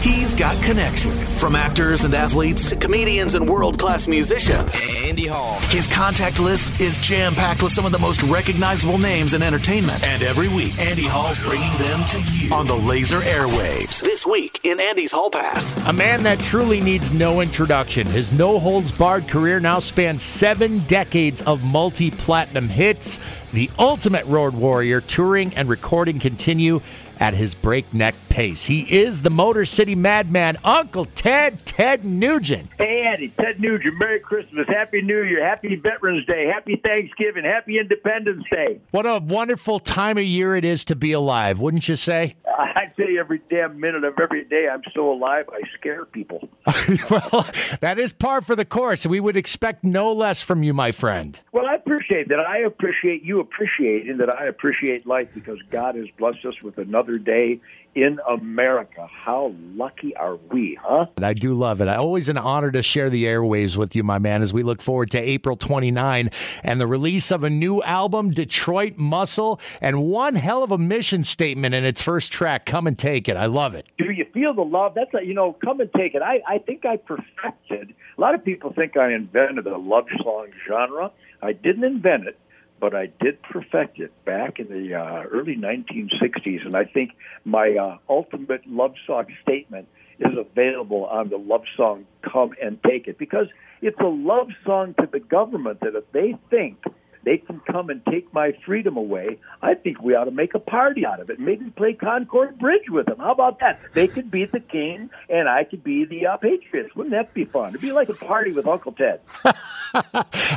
He's got connections. From actors and athletes to comedians and world class musicians. Andy Hall. His contact list is jam packed with some of the most recognizable names in entertainment. And every week, Andy Hall's bringing them to you on the laser airwaves. This week in Andy's Hall Pass. A man that truly needs no introduction. His no holds barred career now spans seven decades of multi platinum hits. The ultimate road warrior, touring and recording continue at his breakneck pace. He is the Motor City Madman, Uncle Ted, Ted Nugent. Hey, Andy, Ted Nugent, Merry Christmas, Happy New Year, Happy Veterans Day, Happy Thanksgiving, Happy Independence Day. What a wonderful time of year it is to be alive, wouldn't you say? I say every damn minute of every day I'm still alive, I scare people. well, that is par for the course. We would expect no less from you, my friend. Well, I appreciate that. I appreciate you appreciating that I appreciate life because God has blessed us with another day in America. How lucky are we, huh? And I do love it. I always an honor to share the airwaves with you, my man, as we look forward to April 29 and the release of a new album, Detroit Muscle, and one hell of a mission statement in its first track, Come and Take It. I love it. Do you feel the love? That's a, you know, Come and Take It. I, I think I perfected. A lot of people think I invented the love song genre. I didn't invent it but I did perfect it back in the uh, early 1960s, and I think my uh, ultimate love song statement is available on the love song "Come and Take It" because it's a love song to the government that if they think they can come and take my freedom away. I think we ought to make a party out of it. Maybe play Concord Bridge with them. How about that? They could be the king, and I could be the uh, Patriots. Wouldn't that be fun? It'd be like a party with Uncle Ted.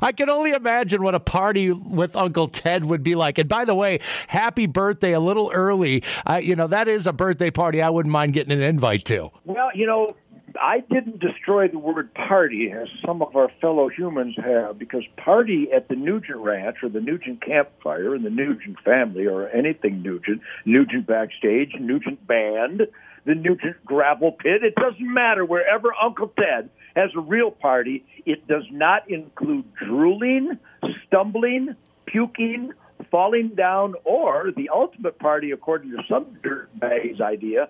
I can only imagine what a party with Uncle Ted would be like. And by the way, happy birthday a little early. Uh, you know, that is a birthday party I wouldn't mind getting an invite to. Well, you know, I didn't destroy the word party as some of our fellow humans have, because party at the Nugent Ranch or the Nugent Campfire and the Nugent family or anything Nugent, Nugent Backstage, Nugent Band, the Nugent Gravel Pit, it doesn't matter. Wherever Uncle Ted has a real party, it does not include drooling, stumbling, puking, falling down, or the ultimate party, according to some dirtbag's idea,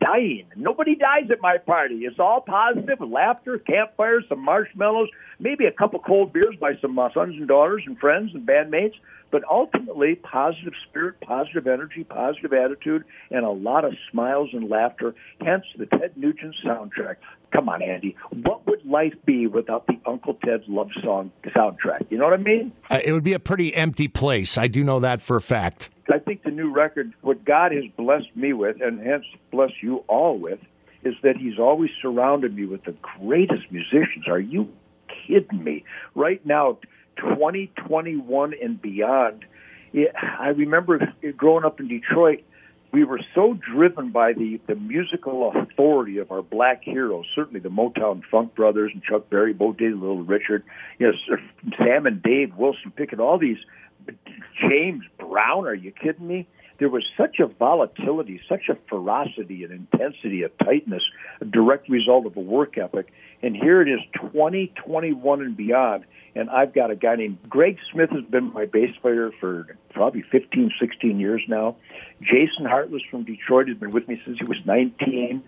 dying. Nobody dies at my party. It's all positive, laughter, campfires, some marshmallows, maybe a couple cold beers by some uh, sons and daughters and friends and bandmates. But ultimately, positive spirit, positive energy, positive attitude, and a lot of smiles and laughter. Hence the Ted Nugent soundtrack. Come on, Andy. What would life be without the Uncle Ted's Love Song soundtrack? You know what I mean? Uh, it would be a pretty empty place. I do know that for a fact. I think the new record, what God has blessed me with, and hence bless you all with, is that He's always surrounded me with the greatest musicians. Are you kidding me? Right now, 2021 and beyond, it, I remember growing up in Detroit, we were so driven by the, the musical authority of our black heroes, certainly the Motown Funk Brothers and Chuck Berry, Bo Diddley, Little Richard, you know, Sam and Dave Wilson Pickett, all these James Brown, are you kidding me? There was such a volatility, such a ferocity and intensity, a tightness, a direct result of a work ethic. And here it is, 2021 and beyond. And I've got a guy named Greg Smith has been my bass player for probably 15, 16 years now. Jason Hartless from Detroit has been with me since he was 19.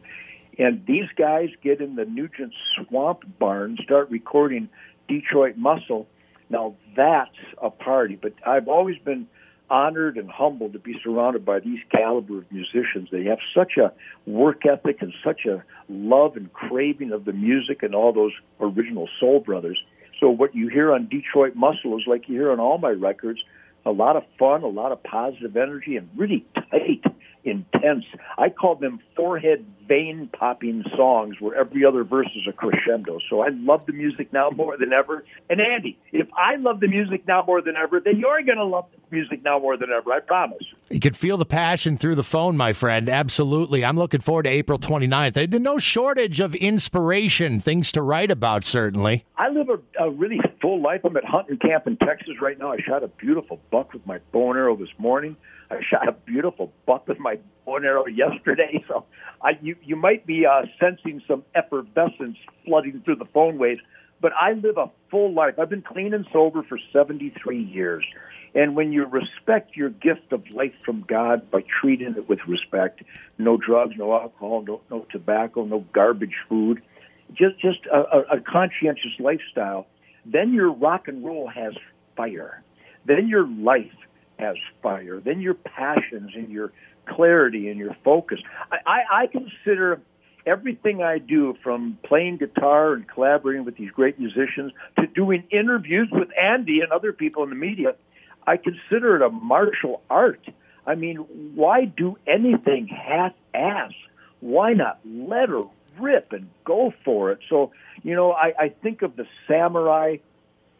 And these guys get in the Nugent Swamp Barn, start recording Detroit Muscle now that's a party. But I've always been honored and humbled to be surrounded by these caliber of musicians. They have such a work ethic and such a love and craving of the music and all those original soul brothers. So what you hear on Detroit Muscle is like you hear on all my records, a lot of fun, a lot of positive energy, and really tight, intense. I call them forehead vein popping songs where every other verse is a crescendo. So I love the music now more than ever. And Andy, if I love the music now more than ever, then you're going to love the music now more than ever. I promise. You can feel the passion through the phone, my friend. Absolutely. I'm looking forward to April 29th. There's no shortage of inspiration, things to write about, certainly. I live a, a really full life. I'm at hunting camp in Texas right now. I shot a beautiful buck with my bow and arrow this morning. I shot a beautiful buck with my bow and arrow yesterday. So I, you, you might be uh, sensing some effervescence flooding through the phone waves, but I live a full life. I've been clean and sober for 73 years. And when you respect your gift of life from God by treating it with respect, no drugs, no alcohol, no, no tobacco, no garbage food, just just a, a conscientious lifestyle, then your rock and roll has fire. Then your life has fire. Then your passions and your clarity and your focus. I, I, I consider everything I do from playing guitar and collaborating with these great musicians to doing interviews with Andy and other people in the media, I consider it a martial art. I mean, why do anything half ass? Why not let her rip and go for it? So, you know, I, I think of the samurai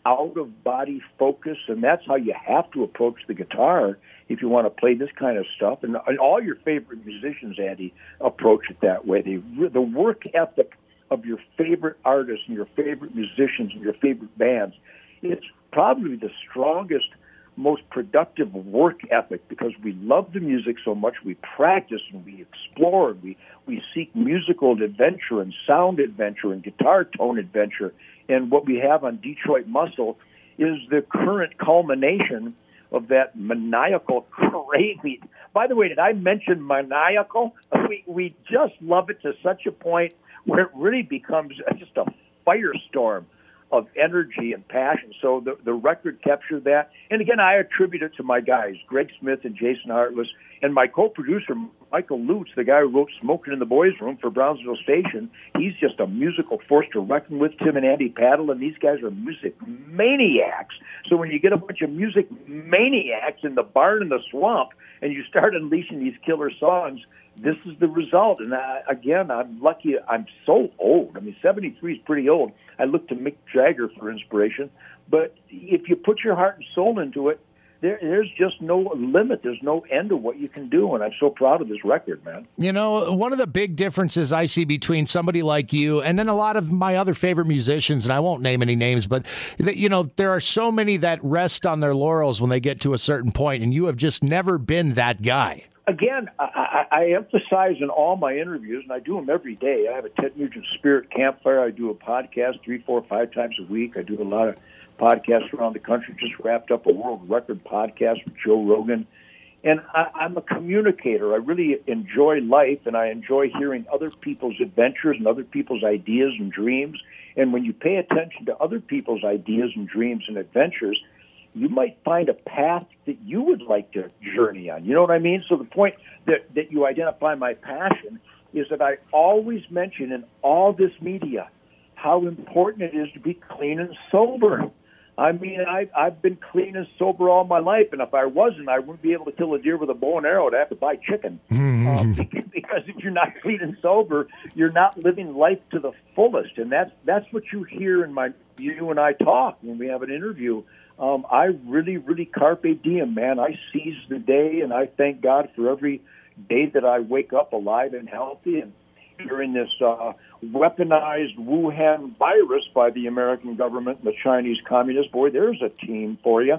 out of body focus, and that's how you have to approach the guitar if you want to play this kind of stuff. And, and all your favorite musicians, Andy, approach it that way. The work ethic of your favorite artists and your favorite musicians and your favorite bands, it's probably the strongest, most productive work ethic because we love the music so much. We practice and we explore and we, we seek musical adventure and sound adventure and guitar tone adventure and what we have on Detroit Muscle is the current culmination of that maniacal crazy. By the way, did I mention maniacal? We we just love it to such a point where it really becomes just a firestorm of energy and passion. So the the record captured that. And again, I attribute it to my guys, Greg Smith and Jason Hartless, and my co-producer Michael Lutz, the guy who wrote "Smoking in the Boys' Room" for Brownsville Station. He's just a musical force to reckon with. Tim and Andy Patalan, and these guys are music maniacs. So when you get a bunch of music maniacs in the barn in the swamp, and you start unleashing these killer songs, this is the result. And I, again, I'm lucky. I'm so old. I mean, 73 is pretty old. I look to Mick Jagger for inspiration. But if you put your heart and soul into it, there, there's just no limit. There's no end to what you can do, and I'm so proud of this record, man. You know, one of the big differences I see between somebody like you and then a lot of my other favorite musicians, and I won't name any names, but you know, there are so many that rest on their laurels when they get to a certain point, and you have just never been that guy again, I, I, emphasize in all my interviews, and I do them every day. I have a Ted Nugent Spirit Campfire. I do a podcast three, four, five times a week. I do a lot of podcasts around the country. Just wrapped up a world record podcast with Joe Rogan. And I, I'm a communicator. I really enjoy life, and I enjoy hearing other people's adventures and other people's ideas and dreams. And when you pay attention to other people's ideas and dreams and adventures, you might find a path that you would like to journey on. You know what I mean? So the point that, that you identify my passion is that I always mention in all this media how important it is to be clean and sober. I mean, I, I've been clean and sober all my life, and if I wasn't, I wouldn't be able to kill a deer with a bow and arrow. I'd have to buy chicken. Mm-hmm. Um, because if you're not clean and sober, you're not living life to the fullest, and that's that's what you hear in my you and I talk when we have an interview. Um, I really, really carpe diem, man. I seize the day, and I thank God for every day that I wake up alive and healthy. And during this uh, weaponized Wuhan virus by the American government and the Chinese Communist. Boy, there's a team for you.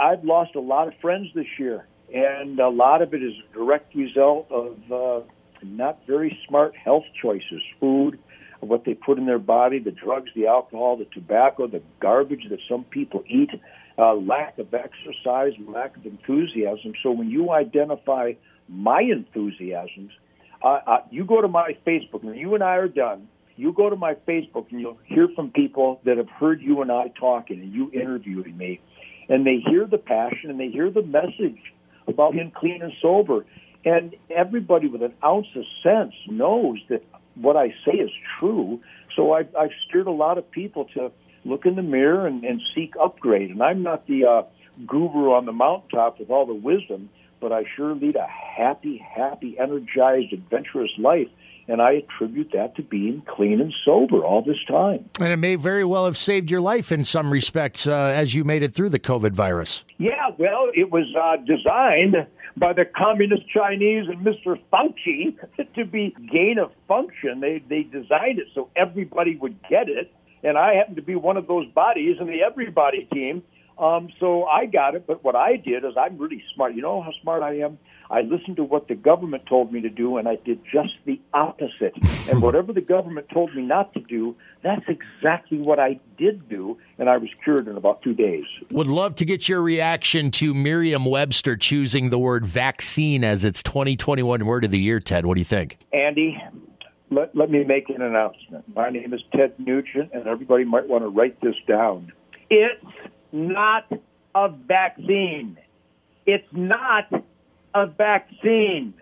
I've lost a lot of friends this year, and a lot of it is a direct result of uh, not very smart health choices, food, what they put in their body, the drugs, the alcohol, the tobacco, the garbage that some people eat, uh, lack of exercise, lack of enthusiasm. So when you identify my enthusiasms, you go to my Facebook, and you and I are done. You go to my Facebook, and you'll hear from people that have heard you and I talking, and you interviewing me, and they hear the passion and they hear the message about being clean and sober. And everybody with an ounce of sense knows that what I say is true. So I've, I've steered a lot of people to look in the mirror and, and seek upgrade. And I'm not the uh, guru on the mountaintop with all the wisdom, but I sure lead a happy, happy, energized, adventurous life. And I attribute that to being clean and sober all this time. And it may very well have saved your life in some respects uh, as you made it through the COVID virus. Yeah, well, it was uh, designed by the communist Chinese and Mr. Fauci to be gain of function. They they designed it so everybody would get it, and I happen to be one of those bodies in the everybody team Um, so I got it, but what I did is I'm really smart. You know how smart I am? I listened to what the government told me to do, and I did just the opposite. and whatever the government told me not to do, that's exactly what I did do, and I was cured in about two days. Would love to get your reaction to Merriam Webster choosing the word vaccine as its 2021 word of the year, Ted. What do you think? Andy, let, let me make an announcement. My name is Ted Nugent, and everybody might want to write this down. It's not a vaccine. It's not a vaccine.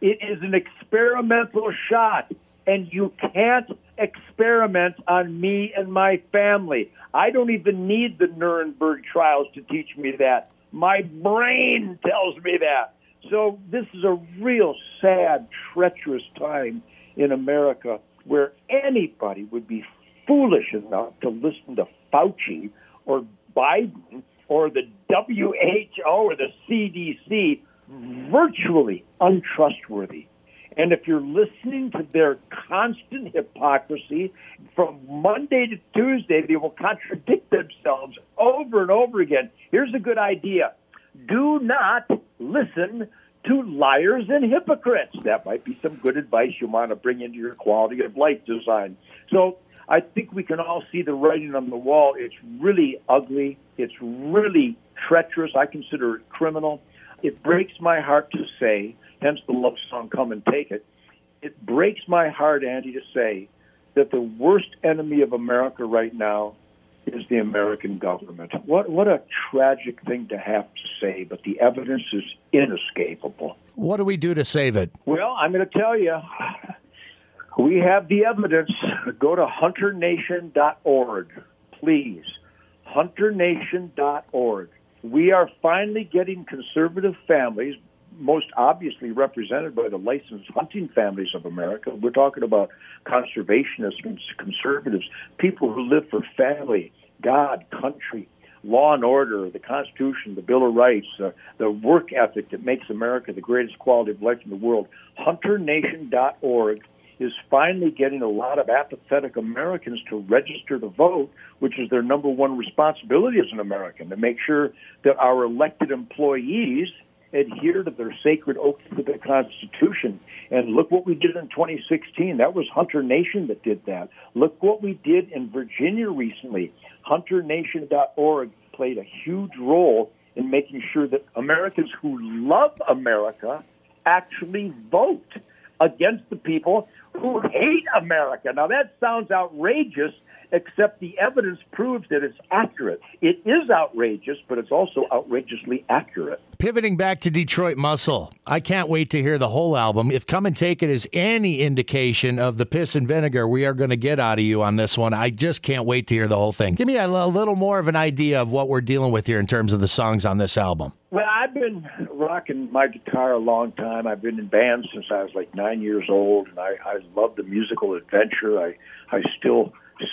It is an experimental shot, and you can't experiment on me and my family. I don't even need the Nuremberg trials to teach me that. My brain tells me that. So this is a real sad, treacherous time in America where anybody would be foolish enough to listen to Fauci or Biden or the WHO or the CDC virtually untrustworthy. And if you're listening to their constant hypocrisy from Monday to Tuesday, they will contradict themselves over and over again. Here's a good idea do not listen to liars and hypocrites. That might be some good advice you want to bring into your quality of life design. So I think we can all see the writing on the wall. It's really ugly. It's really treacherous. I consider it criminal. It breaks my heart to say, hence the love song Come and Take It. It breaks my heart, Andy, to say that the worst enemy of America right now is the American government. What what a tragic thing to have to say, but the evidence is inescapable. What do we do to save it? Well, I'm going to tell you. We have the evidence. Go to hunternation.org, please. Hunternation.org. We are finally getting conservative families, most obviously represented by the licensed hunting families of America. We're talking about conservationists, conservatives, people who live for family, God, country, law and order, the Constitution, the Bill of Rights, uh, the work ethic that makes America the greatest quality of life in the world. HunterNation.org is finally getting a lot of apathetic Americans to register to vote, which is their number one responsibility as an American, to make sure that our elected employees adhere to their sacred oath to the Constitution. And look what we did in 2016. That was Hunter Nation that did that. Look what we did in Virginia recently. HunterNation.org played a huge role in making sure that Americans who love America actually vote against the people who hate America. Now, that sounds outrageous, except the evidence proves that it's accurate. It is outrageous, but it's also outrageously accurate. Pivoting back to Detroit Muscle, I can't wait to hear the whole album. If Come and Take It is any indication of the piss and vinegar we are going to get out of you on this one, I just can't wait to hear the whole thing. Give me a, a little more of an idea of what we're dealing with here in terms of the songs on this album. Well, I've been rocking my guitar a long time. I've been in bands since I was like nine years old, and I, I love the musical adventure. I, I still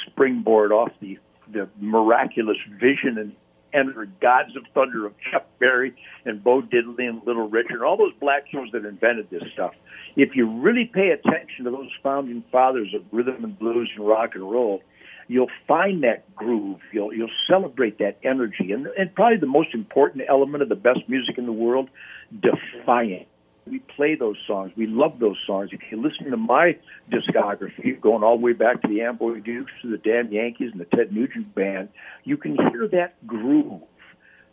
springboard off the the miraculous vision and enter Gods of Thunder of Chuck Berry and Bo Diddley and Little Richard, all those black shows that invented this stuff. If you really pay attention to those founding fathers of rhythm and blues and rock and roll, you'll find that groove. You'll you'll celebrate that energy, and and probably the most important element of the best music in the world, defiant we play those songs. We love those songs. If you listen to my discography, going all the way back to the Amboy Dukes, to the Damn Yankees, and the Ted Nugent Band, you can hear that groove.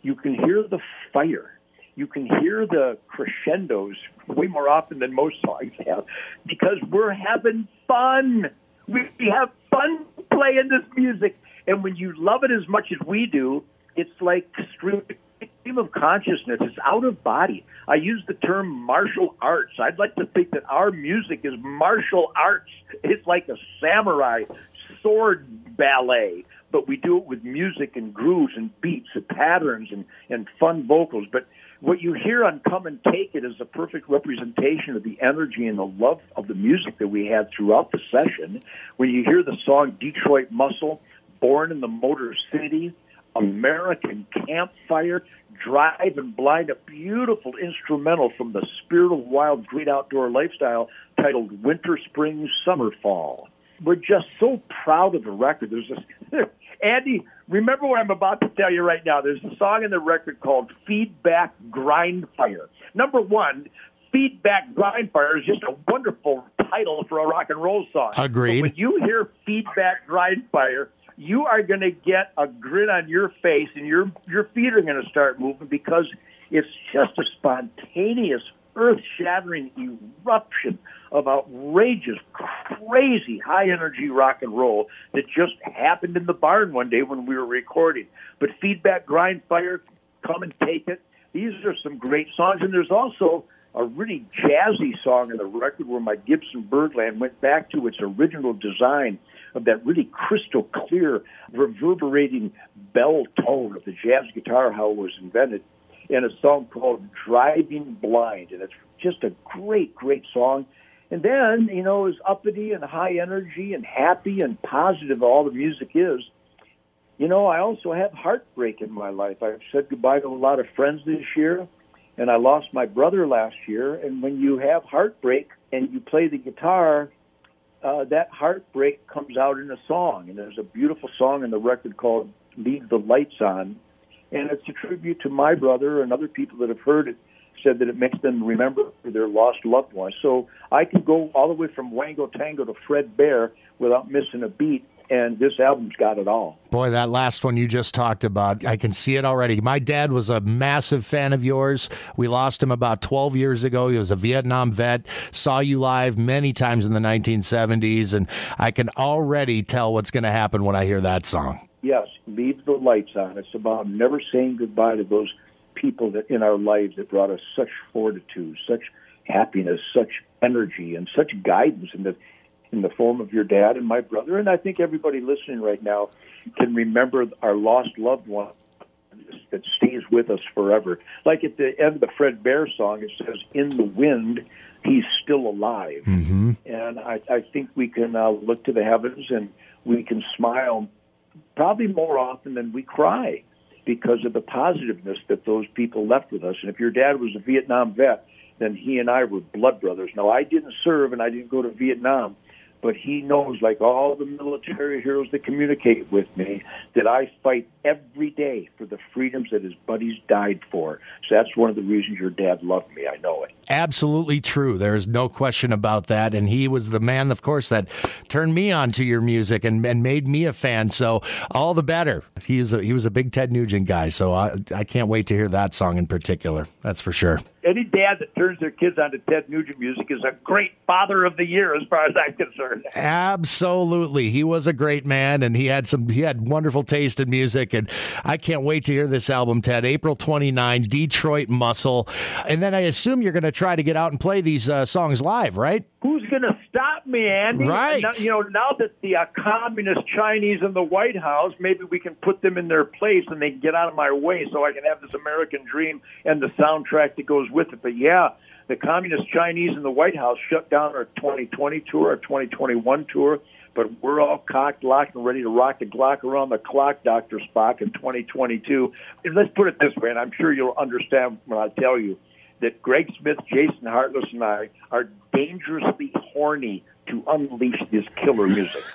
You can hear the fire. You can hear the crescendos way more often than most songs have because we're having fun. We have fun playing this music. And when you love it as much as we do, it's like stream of consciousness. It's out of body. I use the term martial arts. I'd like to think that our music is martial arts. It's like a samurai sword ballet, but we do it with music and grooves and beats and patterns and, and fun vocals. But what you hear on Come and Take It is a perfect representation of the energy and the love of the music that we had throughout the session. When you hear the song Detroit Muscle, Born in the Motor City, American Campfire, Driving Blind, a beautiful instrumental from the Spirit of Wild Great Outdoor Lifestyle titled Winter, Spring, Summer, Fall. We're just so proud of the record. There's this, Andy, remember what I'm about to tell you right now. There's a song in the record called Feedback Grind Fire. Number one, Feedback Grind Fire is just a wonderful title for a rock and roll song. Agreed. But when you hear Feedback Grind Fire, you are going to get a grin on your face and your your feet are going to start moving because it's just a spontaneous earth-shattering eruption of outrageous, crazy, high-energy rock and roll that just happened in the barn one day when we were recording. But feedback, grind, fire, come and take it. These are some great songs, and there's also a really jazzy song in the record where my Gibson Birdland went back to its original design of that really crystal clear, reverberating bell tone of the jazz guitar, how it was invented, in a song called Driving Blind. And it's just a great, great song. And then, you know, as uppity and high energy and happy and positive all the music is, you know, I also have heartbreak in my life. I've said goodbye to a lot of friends this year and I lost my brother last year. And when you have heartbreak and you play the guitar, uh, that heartbreak comes out in a song. And there's a beautiful song in the record called "Leave the Lights On," and it's a tribute to my brother and other people that have heard it. Said that it makes them remember their lost loved ones. So I can go all the way from Wango Tango to Fred Bear without missing a beat and this album's got it all. Boy, that last one you just talked about, I can see it already. My dad was a massive fan of yours. We lost him about 12 years ago. He was a Vietnam vet, saw you live many times in the 1970s, and I can already tell what's going to happen when I hear that song. Yes, leave the lights on. It's about never saying goodbye to those people that in our lives that brought us such fortitude, such happiness, such energy, and such guidance in the in the form of your dad and my brother. And I think everybody listening right now can remember our lost loved one that stays with us forever. Like at the end of the Fred Bear song, it says, In the wind, he's still alive. Mm-hmm. And I, I think we can uh, look to the heavens and we can smile probably more often than we cry because of the positiveness that those people left with us. And if your dad was a Vietnam vet, then he and I were blood brothers. Now, I didn't serve and I didn't go to Vietnam, but he knows, like all the military heroes that communicate with me, that I fight every day for the freedoms that his buddies died for. So that's one of the reasons your dad loved me. I know it. Absolutely true. There is no question about that. And he was the man, of course, that turned me on to your music and, and made me a fan. So all the better. He was a, he was a big Ted Nugent guy. So I, I can't wait to hear that song in particular. That's for sure any dad that turns their kids on to Ted Nugent music is a great father of the year, as far as I'm concerned. Absolutely, he was a great man, and he had some he had wonderful taste in music, and I can't wait to hear this album, Ted. April 29, Detroit Muscle, and then I assume you're going to try to get out and play these uh, songs live, right? Who's going to stop me, Andy? Right. Now, you know, now that the uh, communist Chinese in the White House, maybe we can put them in their place and they can get out of my way so I can have this American dream and the soundtrack that goes with it. But yeah, the communist Chinese in the White House shut down our 2020 tour, our 2021 tour. But we're all cocked, locked, and ready to rock the Glock around the clock, Dr. Spock, in 2022. And let's put it this way, and I'm sure you'll understand when I tell you that Greg Smith, Jason Hartless, and I are dangerously horny to unleash this killer music.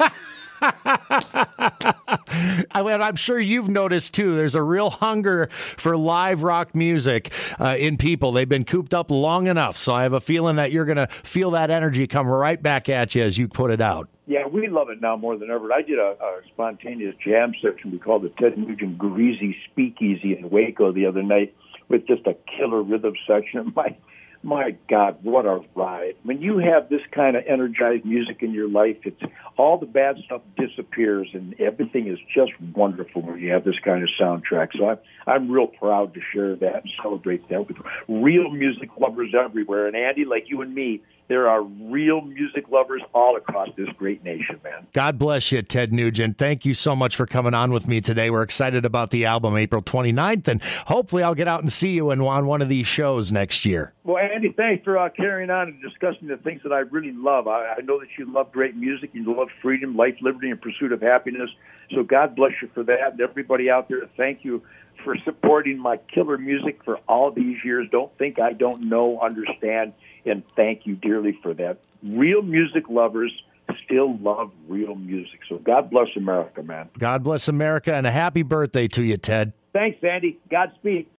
I mean, I'm sure you've noticed too. There's a real hunger for live rock music uh, in people. They've been cooped up long enough, so I have a feeling that you're going to feel that energy come right back at you as you put it out. Yeah, we love it now more than ever. I did a, a spontaneous jam session we called the Ted Nugent Greasy Speakeasy in Waco the other night with just a killer rhythm section. My my God, what a ride! When you have this kind of energized music in your life, it's all the bad stuff disappears, and everything is just wonderful when you have this kind of soundtrack. So I'm I'm real proud to share that and celebrate that with real music lovers everywhere. And Andy, like you and me, there are real music lovers all across this great nation, man. God bless you, Ted Nugent. Thank you so much for coming on with me today. We're excited about the album April 29th, and hopefully I'll get out and see you in, on one of these shows next year. Well, Andy, thanks for uh, carrying on and discussing the things that I really love. I, I know that you love great music, you love freedom, life, liberty, and pursuit of happiness. So God bless you for that. And everybody out there, thank you for supporting my killer music for all these years. Don't think I don't know, understand and thank you dearly for that. Real music lovers, still love real music. So God bless America, man. God bless America, and a happy birthday to you, Ted. Thanks, Andy. Godspeed.